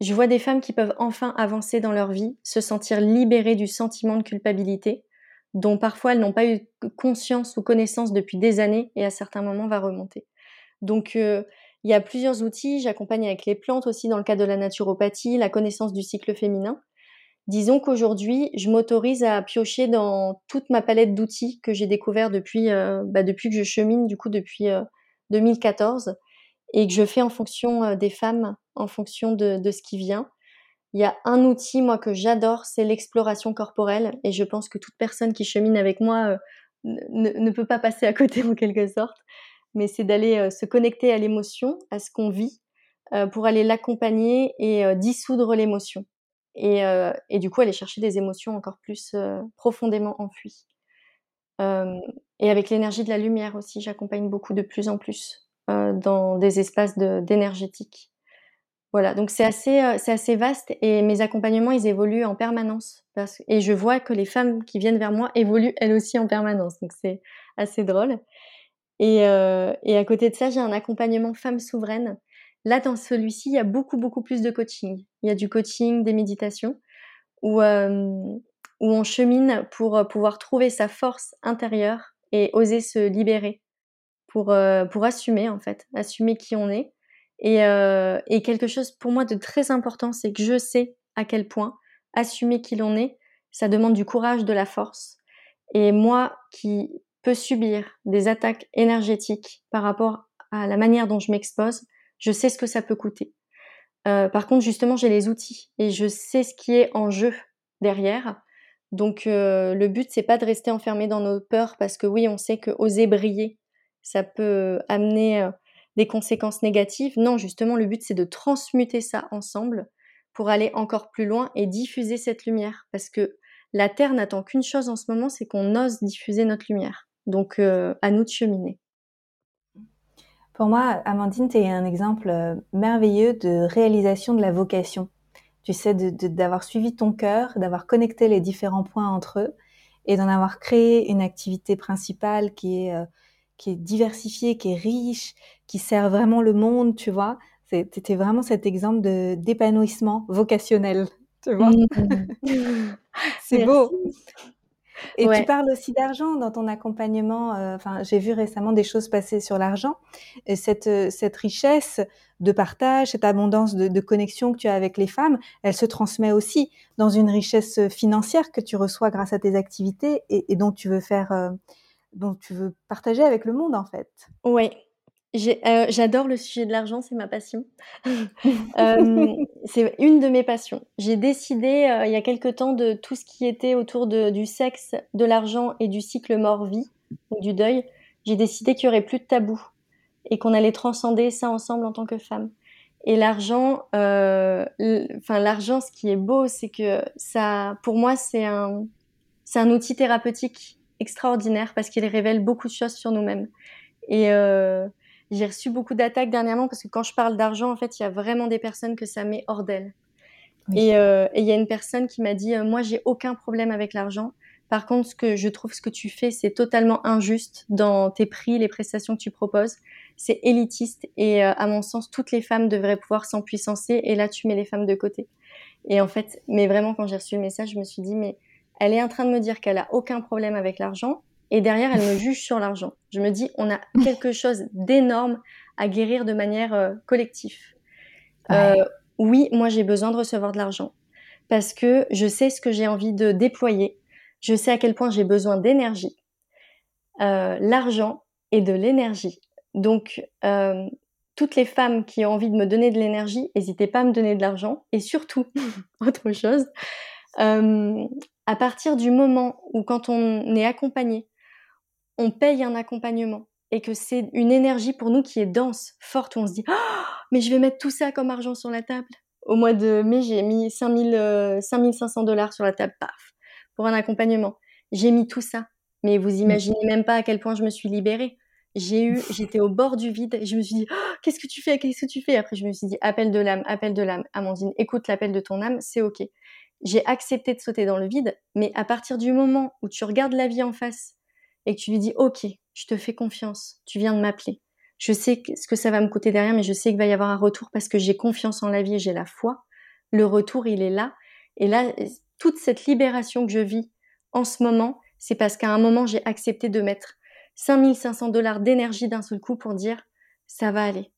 je vois des femmes qui peuvent enfin avancer dans leur vie, se sentir libérées du sentiment de culpabilité, dont parfois elles n'ont pas eu conscience ou connaissance depuis des années et à certains moments va remonter. Donc euh, il y a plusieurs outils, j'accompagne avec les plantes aussi dans le cadre de la naturopathie, la connaissance du cycle féminin. Disons qu'aujourd'hui, je m'autorise à piocher dans toute ma palette d'outils que j'ai découvert depuis, bah, depuis que je chemine, du coup depuis 2014, euh, et que je fais en fonction des femmes, en fonction de, de ce qui vient. Il y a un outil, moi, que j'adore, c'est l'exploration corporelle. Et je pense que toute personne qui chemine avec moi euh, ne, peut pas passer à côté en quelque sorte. Mais c'est d'aller euh, se connecter à l'émotion, à ce qu'on vit, euh, pour aller l'accompagner et dissoudre l'émotion. Et, et, du coup, aller chercher des émotions encore plus profondément enfouies. et avec l'énergie de la lumière aussi, j'accompagne beaucoup de plus en plus dans des espaces d'énergétique. Voilà, donc c'est assez, euh, assez vaste et mes accompagnements, ils évoluent en permanence. Et je vois que les femmes qui viennent vers moi évoluent elles aussi en permanence. Donc c'est assez drôle. Et, euh, à côté de ça, j'ai un accompagnement femme souveraine. Là, dans celui-ci, il y a beaucoup, beaucoup plus de coaching. Il y a du coaching, des méditations, où, euh, où on chemine pour pouvoir trouver sa force intérieure et oser se libérer pour, pour assumer, en fait, assumer qui on est et, euh, et quelque chose pour moi de très important, c'est que je sais à quel point assumer qui l'on est, ça demande du courage, de la force. Et moi qui peux subir des attaques énergétiques par rapport à la manière dont je m'expose, je sais ce que ça peut coûter. Euh, par contre, justement, j'ai les outils et je sais ce qui est en jeu derrière. Donc, euh, le but, c'est pas de rester enfermé dans nos peurs parce que oui, on sait que oser briller, ça peut amener des conséquences négatives. Non, justement, le but, c'est de transmuter ça ensemble pour aller encore plus loin et diffuser cette lumière. Parce que la Terre n'attend qu'une chose en ce moment, c'est qu'on ose diffuser notre lumière. Donc, à nous de cheminer. Pour moi, Amandine, tu es un exemple merveilleux de réalisation de la vocation. Tu sais, d'avoir suivi ton cœur, d'avoir connecté les différents points entre eux et d'en avoir créé une activité principale qui est, qui est diversifiée, qui est riche, qui sert vraiment le monde, tu vois. C'était vraiment cet exemple de d'épanouissement vocationnel, tu vois. Mmh. c'est beau. Et tu parles aussi d'argent dans ton accompagnement. Euh, enfin, j'ai vu récemment des choses passer sur l'argent. Et cette, euh, cette richesse de partage, cette abondance de, de, connexion que tu as avec les femmes, elle se transmet aussi dans une richesse financière que tu reçois grâce à tes activités et, et dont tu veux faire, euh, dont tu veux partager avec le monde en fait. Oui, euh, j'adore le sujet de l'argent, c'est ma passion. Euh, c'est une de mes passions. J'ai décidé euh, il y a quelque temps de tout ce qui était autour du sexe, de l'argent et du cycle mort-vie, du deuil. J'ai décidé qu'il y aurait plus de tabou et qu'on allait transcender ça ensemble en tant que femme. Et l'argent, enfin l'argent, ce qui est beau, c'est que ça, pour moi, c'est un, c'est un outil thérapeutique extraordinaire parce qu'il révèle beaucoup de choses sur nous-mêmes. Et j'ai reçu beaucoup d'attaques dernièrement parce que quand je parle d'argent, en fait, il y a vraiment des personnes que ça met hors d'elles. Euh, et il y a une personne qui m'a dit, euh, moi, j'ai aucun problème avec l'argent. Par contre, ce que je trouve, ce que tu fais, c'est totalement injuste dans tes prix, les prestations que tu proposes. C'est élitiste et euh, à mon sens, toutes les femmes devraient pouvoir s'empuissancer. Et là, tu mets les femmes de côté. Et en fait, mais vraiment, quand j'ai reçu le message, je me suis dit, mais elle est en train de me dire qu'elle a aucun problème avec l'argent. Et derrière, elle me juge sur l'argent. Je me dis, on a quelque chose d'énorme à guérir de manière collective. Euh, oui, moi j'ai besoin de recevoir de l'argent parce que je sais ce que j'ai envie de déployer, je sais à quel point j'ai besoin d'énergie. Euh, l'argent est de l'énergie. Donc, euh, toutes les femmes qui ont envie de me donner de l'énergie, n'hésitez pas à me donner de l'argent. Et surtout, autre chose, euh, à partir du moment où quand on est accompagné, on paye un accompagnement et que c'est une énergie pour nous qui est dense, forte, où on se dit oh, mais je vais mettre tout ça comme argent sur la table. Au mois de mai, j'ai mis 5000, 5500 euh, dollars sur la table, paf, pour un accompagnement. J'ai mis tout ça. Mais vous mmh. imaginez même pas à quel point je me suis libérée. J'ai eu, j'étais au bord du vide et je me suis dit, oh, qu'est-ce que tu fais, qu'est-ce que tu fais? Après, je me suis dit, appel de l'âme, appel de l'âme. Amandine, écoute l'appel de ton âme, c'est ok. J'ai accepté de sauter dans le vide, mais à partir du moment où tu regardes la vie en face et que tu lui dis, ok, je te fais confiance, tu viens de m'appeler. Je sais ce que ça va me coûter derrière, mais je sais qu'il va y avoir un retour parce que j'ai confiance en la vie et j'ai la foi. Le retour, il est là. Et là, toute cette libération que je vis en ce moment, c'est parce qu'à un moment, j'ai accepté de mettre 5500 dollars d'énergie d'un seul coup pour dire, ça va aller.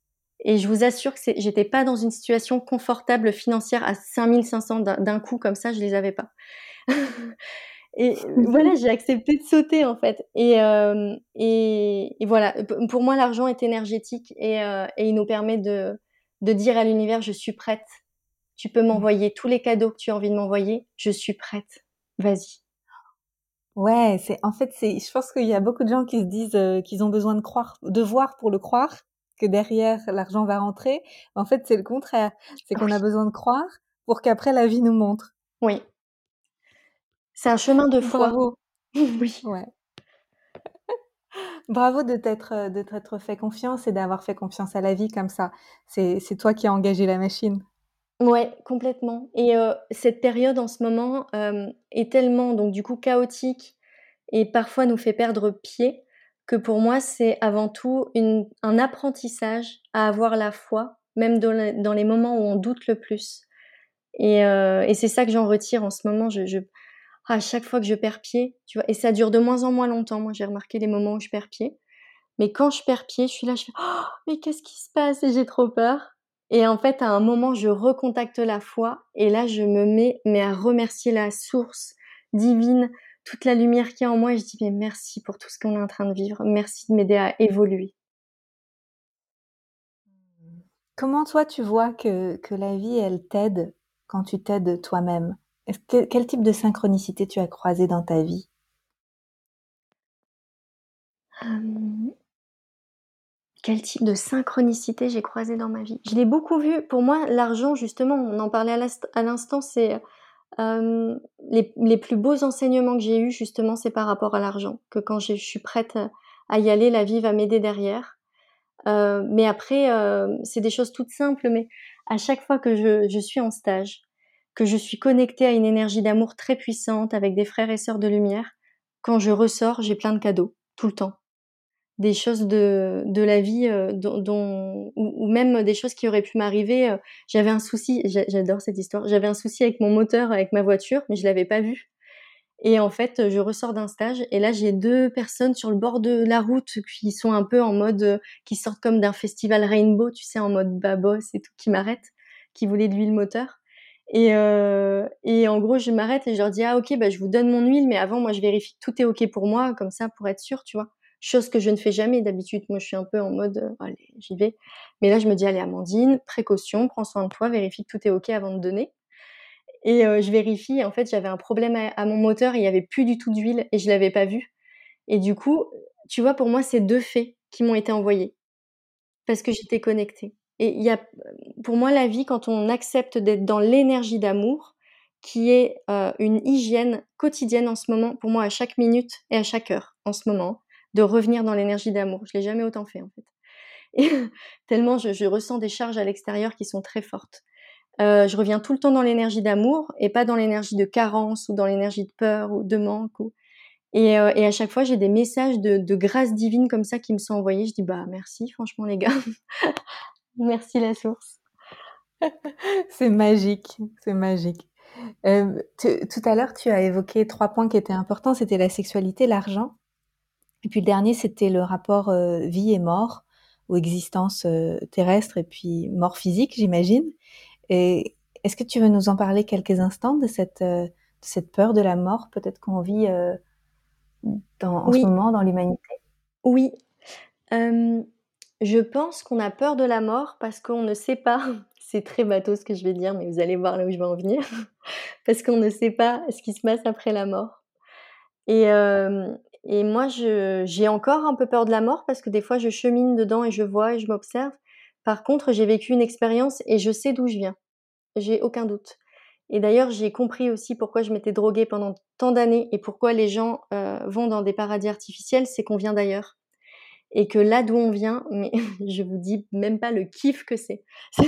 Et je vous assure que j'étais pas dans une situation confortable financière à 5500 d'un coup comme ça, je les avais pas. Et voilà, j'ai accepté de sauter en fait. Et, euh, et, voilà, pour moi, l'argent est énergétique et, euh, et, il nous permet de, de dire à l'univers, je suis prête. Tu peux m'envoyer tous les cadeaux que tu as envie de m'envoyer. Je suis prête. Vas-y. Ouais, c'est en fait, c'est. Je pense qu'il y a beaucoup de gens qui se disent euh, qu'ils ont besoin de croire, de voir pour le croire, que derrière l'argent va rentrer. En fait, c'est le contraire. C'est qu'on a besoin de croire pour qu'après la vie nous montre. Oui, c'est un chemin de foi. Bravo. oui. Ouais. Bravo de t'être euh, de t'être fait confiance et d'avoir fait confiance à la vie comme ça. C'est toi qui as engagé la machine. Ouais, complètement. Et euh, cette période en ce moment euh, est tellement donc du coup chaotique et parfois nous fait perdre pied que pour moi c'est avant tout une, un apprentissage à avoir la foi, même dans, dans les moments où on doute le plus. Et, et c'est ça que j'en retire en ce moment. je, à chaque fois que je perds pied, tu vois, et ça dure de moins en moins longtemps. Moi, j'ai remarqué les moments où je perds pied. Mais quand je perds pied, je suis là, je fais oh, mais qu'est-ce qui se passe? Et j'ai trop peur. Et en fait, à un moment, je recontacte la foi et là, je me mets mais à remercier la source divine, toute la lumière qui est en moi. Et je dis mais merci pour tout ce qu'on est en train de vivre. Merci de m'aider à évoluer. Comment toi, tu vois que, que la vie, elle t'aide quand tu t'aides toi-même? Quel type de synchronicité tu as croisé dans ta vie? Quel type de synchronicité j'ai croisé dans ma vie? Je l'ai beaucoup vu. Pour moi, l'argent, justement, on en parlait à l'instant, c'est les, plus beaux enseignements que j'ai eus, justement, c'est par rapport à l'argent. Que quand je suis prête à y aller, la vie va m'aider derrière. mais après, c'est des choses toutes simples, mais à chaque fois que je suis en stage, que je suis connectée à une énergie d'amour très puissante avec des frères et sœurs de lumière, quand je ressors, j'ai plein de cadeaux, tout le temps. Des choses de, de la vie euh, dont, ou, même des choses qui auraient pu m'arriver. Euh, j'avais un souci, j'adore cette histoire, j'avais un souci avec mon moteur, avec ma voiture, mais je l'avais pas vu. Et en fait, je ressors d'un stage et là, j'ai deux personnes sur le bord de la route qui sont un peu en mode, euh, qui sortent comme d'un festival rainbow, tu sais, en mode babos et tout, qui m'arrêtent, qui voulaient de l'huile moteur. Et, euh, et en gros, je m'arrête et je leur dis ah ok, bah je vous donne mon huile, mais avant moi je vérifie que tout est ok pour moi, comme ça pour être sûr, tu vois. Chose que je ne fais jamais d'habitude. Moi, je suis un peu en mode euh, allez, j'y vais. Mais là, je me dis allez Amandine, précaution, prends soin de toi, vérifie que tout est ok avant de donner. Et euh, je vérifie. En fait, j'avais un problème à, mon moteur, il y avait plus du tout d'huile et je l'avais pas vu. Et du coup, tu vois, pour moi, c'est deux faits qui m'ont été envoyés parce que j'étais connectée. Et il y a, pour moi, la vie, quand on accepte d'être dans l'énergie d'amour, qui est euh, une hygiène quotidienne en ce moment, pour moi, à chaque minute et à chaque heure, en ce moment, de revenir dans l'énergie d'amour. Je l'ai jamais autant fait, en fait. Et tellement je, ressens des charges à l'extérieur qui sont très fortes. je reviens tout le temps dans l'énergie d'amour et pas dans l'énergie de carence ou dans l'énergie de peur ou de manque. Et, et, à chaque fois, j'ai des messages de, de, grâce divine comme ça qui me sont envoyés. Je dis bah merci, franchement les gars, merci la source. c'est magique, c'est magique. Euh, tout à l'heure, tu as évoqué trois points qui étaient importants. C'était la sexualité, l'argent. Et puis le dernier, c'était le rapport euh, vie et mort, ou existence euh, terrestre et puis mort physique, j'imagine. Et est-ce que tu veux nous en parler quelques instants de cette, de cette peur de la mort, peut-être qu'on vit dans, en ce moment dans l'humanité? Oui. je pense qu'on a peur de la mort parce qu'on ne sait pas c'est très bateau ce que je vais dire, mais vous allez voir là où je vais en venir, parce qu'on ne sait pas ce qui se passe après la mort. Et, et moi, j'ai encore un peu peur de la mort parce que des fois, je chemine dedans et je vois et je m'observe. Par contre, j'ai vécu une expérience et je sais d'où je viens. J'ai aucun doute. Et d'ailleurs, j'ai compris aussi pourquoi je m'étais droguée pendant tant d'années et pourquoi les gens vont dans des paradis artificiels, c'est qu'on vient d'ailleurs et que là d'où on vient, mais je vous dis même pas le kiff que c'est.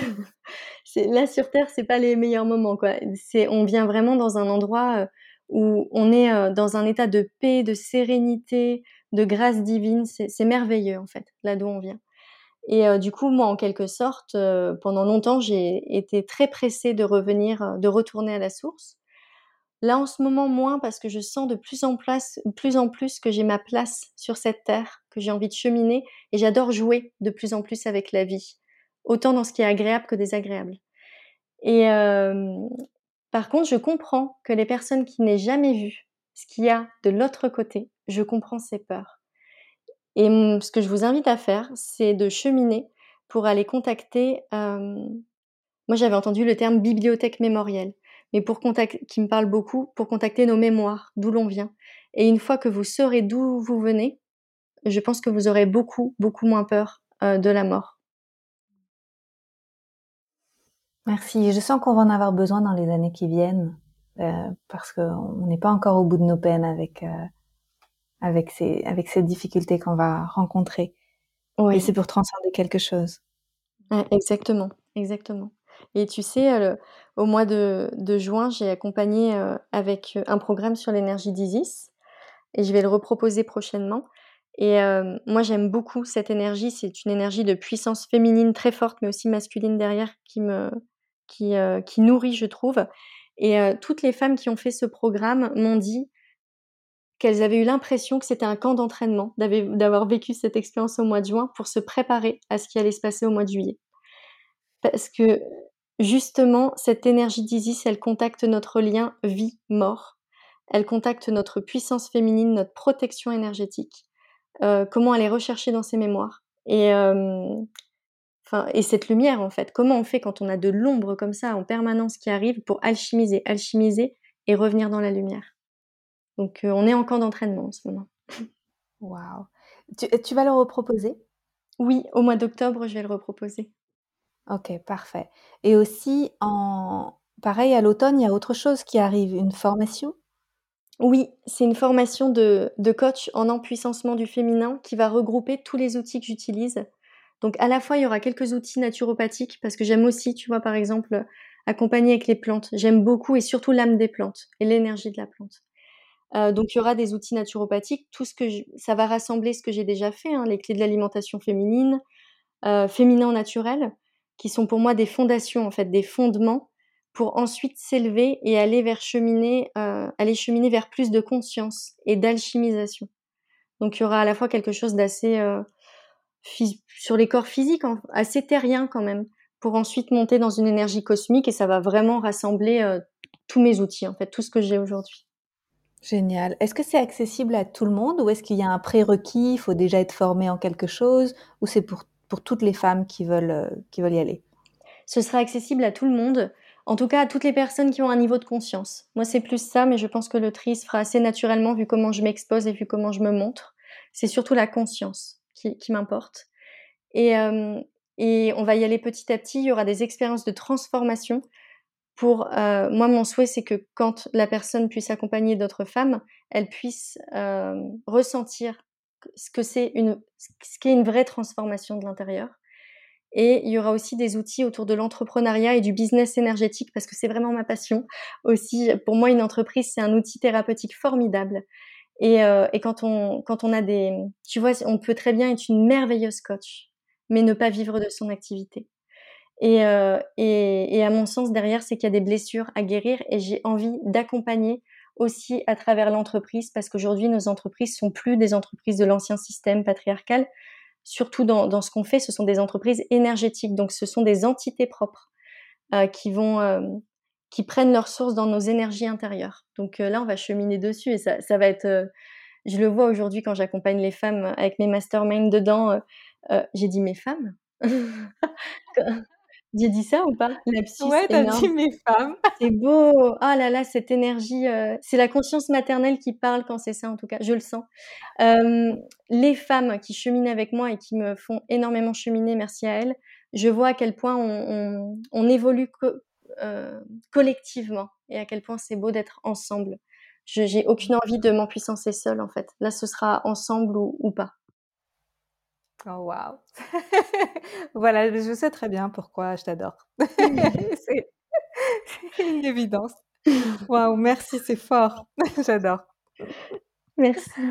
là sur terre, c'est pas les meilleurs moments on vient vraiment dans un endroit euh, où on est euh, dans un état de paix, de sérénité, de grâce divine. C'est merveilleux en fait là d'où on vient. Et euh, du coup, moi, en quelque sorte, pendant longtemps, j'ai été très pressée de revenir, de retourner à la source. Là, en ce moment, moins parce que je sens de plus en, plus, en plus que j'ai ma place sur cette terre, que j'ai envie de cheminer et j'adore jouer de plus en plus avec la vie, autant dans ce qui est agréable que désagréable. Et euh, par contre, je comprends que les personnes qui n'aient jamais vu ce qu'il y a de l'autre côté, je comprends ces peurs. Et ce que je vous invite à faire, c'est de cheminer pour aller contacter. Moi, j'avais entendu le terme bibliothèque mémorielle mais pour contacter, qui me parle beaucoup, pour contacter nos mémoires, d'où l'on vient. Et une fois que vous saurez d'où vous venez, je pense que vous aurez beaucoup, beaucoup moins peur de la mort. Merci. Je sens qu'on va en avoir besoin dans les années qui viennent, euh, parce qu'on n'est pas encore au bout de nos peines avec, euh, avec, ces, avec ces difficultés qu'on va rencontrer. Oui. Et c'est pour transcender quelque chose. exactement, exactement. Et tu sais, au mois de, juin, j'ai accompagné avec un programme sur l'énergie d'Isis et je vais le reproposer prochainement. Et moi, j'aime beaucoup cette énergie. C'est une énergie de puissance féminine très forte, mais aussi masculine derrière qui me qui, qui nourrit, je trouve. Et toutes les femmes qui ont fait ce programme m'ont dit qu'elles avaient eu l'impression que c'était un camp d'entraînement, d'avoir vécu cette expérience au mois de juin pour se préparer à ce qui allait se passer au mois de juillet. Parce que Justement, cette énergie d'Isis, elle contacte notre lien vie-mort. Elle contacte notre puissance féminine, notre protection énergétique. Euh, comment aller rechercher dans ses mémoires. Et, euh, et cette lumière, en fait, comment on fait quand on a de l'ombre comme ça en permanence qui arrive pour alchimiser, alchimiser et revenir dans la lumière? Donc, euh, on est en camp d'entraînement en ce moment. Waouh. Tu, tu vas le reproposer? Oui, au mois d'octobre, je vais le reproposer. OK, parfait. Et aussi en pareil à l'automne, il y a autre chose qui arrive, une formation? Oui, c'est une formation de de coach en empuissancement du féminin qui va regrouper tous les outils que j'utilise. Donc à la fois, il y aura quelques outils naturopathiques parce que j'aime aussi, tu vois, par exemple, accompagner avec les plantes. J'aime beaucoup et surtout l'âme des plantes et l'énergie de la plante. Euh, donc il y aura des outils naturopathiques, tout ce que ça va rassembler ce que j'ai déjà fait, hein, les clés de l'alimentation féminine, euh, féminin naturel qui sont pour moi des fondations, en fait, des fondements pour ensuite s'élever et aller vers cheminer, euh, aller cheminer vers plus de conscience et d'alchimisation. Donc il y aura à la fois quelque chose d'assez euh, sur les corps physiques, assez terrien quand même, pour ensuite monter dans une énergie cosmique et ça va vraiment rassembler euh, tous mes outils, en fait, tout ce que j'ai aujourd'hui. Génial. Est-ce que c'est accessible à tout le monde ou est-ce qu'il y a un prérequis, il faut déjà être formé en quelque chose ou c'est pour pour toutes les femmes qui veulent, euh, qui veulent y aller? Ce sera accessible à tout le monde, en tout cas à toutes les personnes qui ont un niveau de conscience. Moi, c'est plus ça, mais je pense que le tri se fera assez naturellement vu comment je m'expose et vu comment je me montre. C'est surtout la conscience qui, m'importe. Et, euh, et on va y aller petit à petit. Il y aura des expériences de transformation. Pour euh, moi, mon souhait, c'est que quand la personne puisse accompagner d'autres femmes, elle puisse ressentir ce que c'est une, ce qu'est une vraie transformation de l'intérieur. Et il y aura aussi des outils autour de l'entrepreneuriat et du business énergétique parce que c'est vraiment ma passion aussi. Pour moi, une entreprise, c'est un outil thérapeutique formidable. Et, euh, et quand, on, quand on a des... Tu vois, on peut très bien être une merveilleuse coach, mais ne pas vivre de son activité. Et, euh, et, et à mon sens, derrière, c'est qu'il y a des blessures à guérir et j'ai envie d'accompagner aussi à travers l'entreprise parce qu'aujourd'hui, nos entreprises sont plus des entreprises de l'ancien système patriarcal. Surtout dans, dans ce qu'on fait, ce sont des entreprises énergétiques. Donc, ce sont des entités propres euh, qui vont, euh, qui prennent leur source dans nos énergies intérieures. Donc euh, là, on va cheminer dessus et ça, ça va être. Euh, je le vois aujourd'hui quand j'accompagne les femmes avec mes masterminds dedans. Euh, j'ai dit mes femmes? J'ai dit ça ou pas? Lapsus Ouais, t'as dit mes femmes. c'est beau. Ah là là, cette énergie, euh, c'est la conscience maternelle qui parle quand c'est ça en tout cas, je le sens. Euh, les femmes qui cheminent avec moi et qui me font énormément cheminer, merci à elles, je vois à quel point on, on, on évolue co collectivement et à quel point c'est beau d'être ensemble. Je j'ai aucune envie de m'empuissancer seule en fait. Là, ce sera ensemble ou, ou pas. Oh waouh Voilà, je sais très bien pourquoi je t'adore. c'est une évidence. Waouh, merci, c'est fort. J'adore. Merci.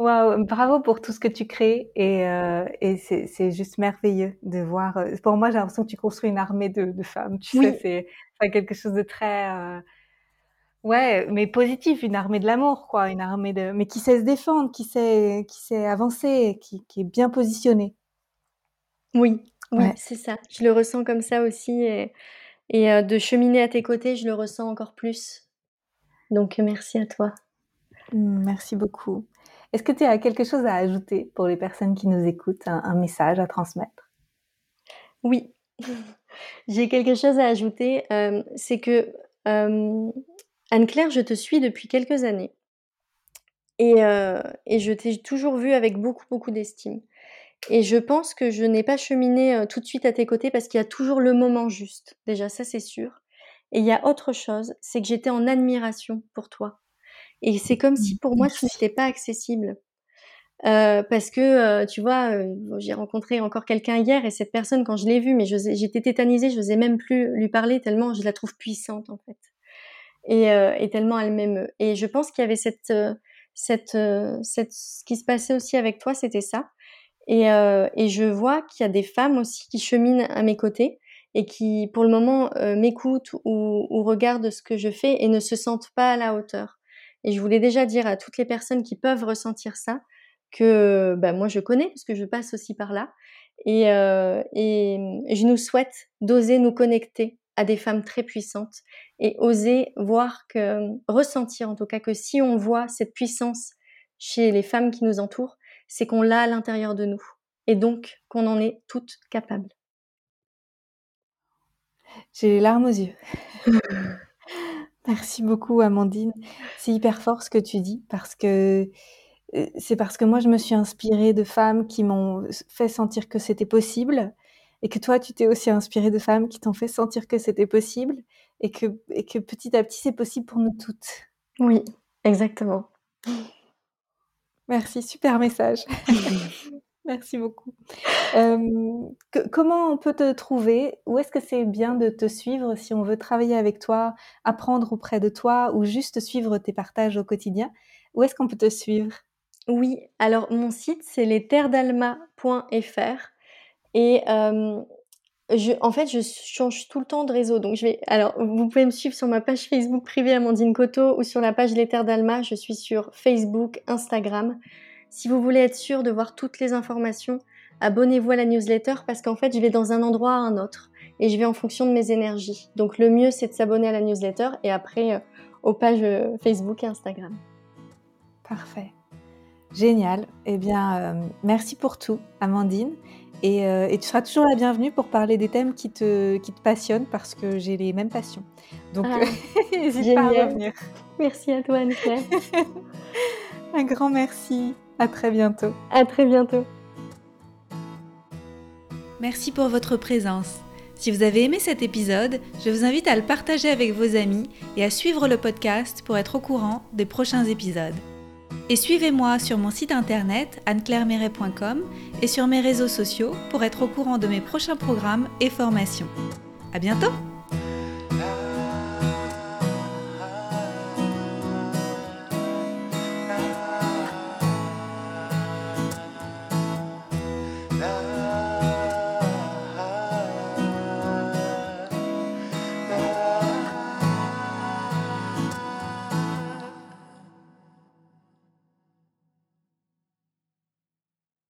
Waouh, bravo pour tout ce que tu crées et, euh, et c'est juste merveilleux de voir. Euh, pour moi, j'ai l'impression que tu construis une armée de, de femmes. Tu oui. sais, c'est quelque chose de très euh, Ouais, mais positif, une armée de l'amour, quoi, une armée de, mais qui sait se défendre, qui sait, qui sait avancer, qui, qui est bien positionnée. Oui, oui, ouais. c'est ça. Je le ressens comme ça aussi, et, et euh, de cheminer à tes côtés, je le ressens encore plus. Donc merci à toi. Merci beaucoup. Est-ce que tu as quelque chose à ajouter pour les personnes qui nous écoutent, un, message à transmettre? Oui, j'ai quelque chose à ajouter. Euh, c'est que euh, Anne-Claire, je te suis depuis quelques années. Et, euh, et je t'ai toujours vue avec beaucoup, beaucoup d'estime. Et je pense que je n'ai pas cheminé tout de suite à tes côtés parce qu'il y a toujours le moment juste. Déjà, ça c'est sûr. Et il y a autre chose, c'est que j'étais en admiration pour toi. Et c'est comme si pour moi tu n'étais pas accessible. Euh, parce que euh, tu vois, euh, j'ai rencontré encore quelqu'un hier et cette personne quand je l'ai vue, mais j'étais tétanisée, je n'osais même plus lui parler tellement je la trouve puissante en fait et, euh, et tellement elle m'émeut. Et je pense qu'il y avait cette, euh, cette, euh, cette, ce qui se passait aussi avec toi, c'était ça. Et, euh, et je vois qu'il y a des femmes aussi qui cheminent à mes côtés et qui, pour le moment, euh, m'écoutent ou, ou regardent ce que je fais et ne se sentent pas à la hauteur. Et je voulais déjà dire à toutes les personnes qui peuvent ressentir ça que bah, moi je connais parce que je passe aussi par là et, euh, et je nous souhaite d'oser nous connecter à des femmes très puissantes et oser voir que, ressentir en tout cas que si on voit cette puissance chez les femmes qui nous entourent, c'est qu'on l'a à l'intérieur de nous et donc qu'on en est toutes capables. J'ai les larmes aux yeux. Merci beaucoup Amandine. C'est hyper fort ce que tu dis parce que euh, c'est parce que moi je me suis inspirée de femmes qui m'ont fait sentir que c'était possible et que toi, tu t'es aussi inspiré de femmes qui t'ont fait sentir que c'était possible et que, et que petit à petit, c'est possible pour nous toutes. Oui, exactement. Merci, super message. Merci beaucoup. Euh, que, comment on peut te trouver? Où est-ce que c'est bien de te suivre si on veut travailler avec toi, apprendre auprès de toi ou juste suivre tes partages au quotidien? Où est-ce qu'on peut te suivre? Oui, alors mon site c'est lesterredalma.fr et euh, je, en fait, je change tout le temps de réseau. Donc, je vais. Alors, vous pouvez me suivre sur ma page Facebook privée Amandine Coto ou sur la page L'éther d'Alma. Je suis sur Facebook, Instagram. Si vous voulez être sûr de voir toutes les informations, abonnez-vous à la newsletter parce qu'en fait, je vais dans un endroit à un autre et je vais en fonction de mes énergies. Donc, le mieux, c'est de s'abonner à la newsletter et après euh, aux pages euh, Facebook et Instagram. Parfait. Génial. Eh bien, euh, merci pour tout, Amandine. Et, euh, et, tu seras toujours la bienvenue pour parler des thèmes qui te, qui te passionnent parce que j'ai les mêmes passions. Donc, ah, n'hésite pas à revenir. Merci à toi, Anne-Claire. Un grand merci. À très bientôt. À très bientôt. Merci pour votre présence. Si vous avez aimé cet épisode, je vous invite à le partager avec vos amis et à suivre le podcast pour être au courant des prochains épisodes. Et suivez-moi sur mon site internet anneclairemeret.com et sur mes réseaux sociaux pour être au courant de mes prochains programmes et formations. À bientôt!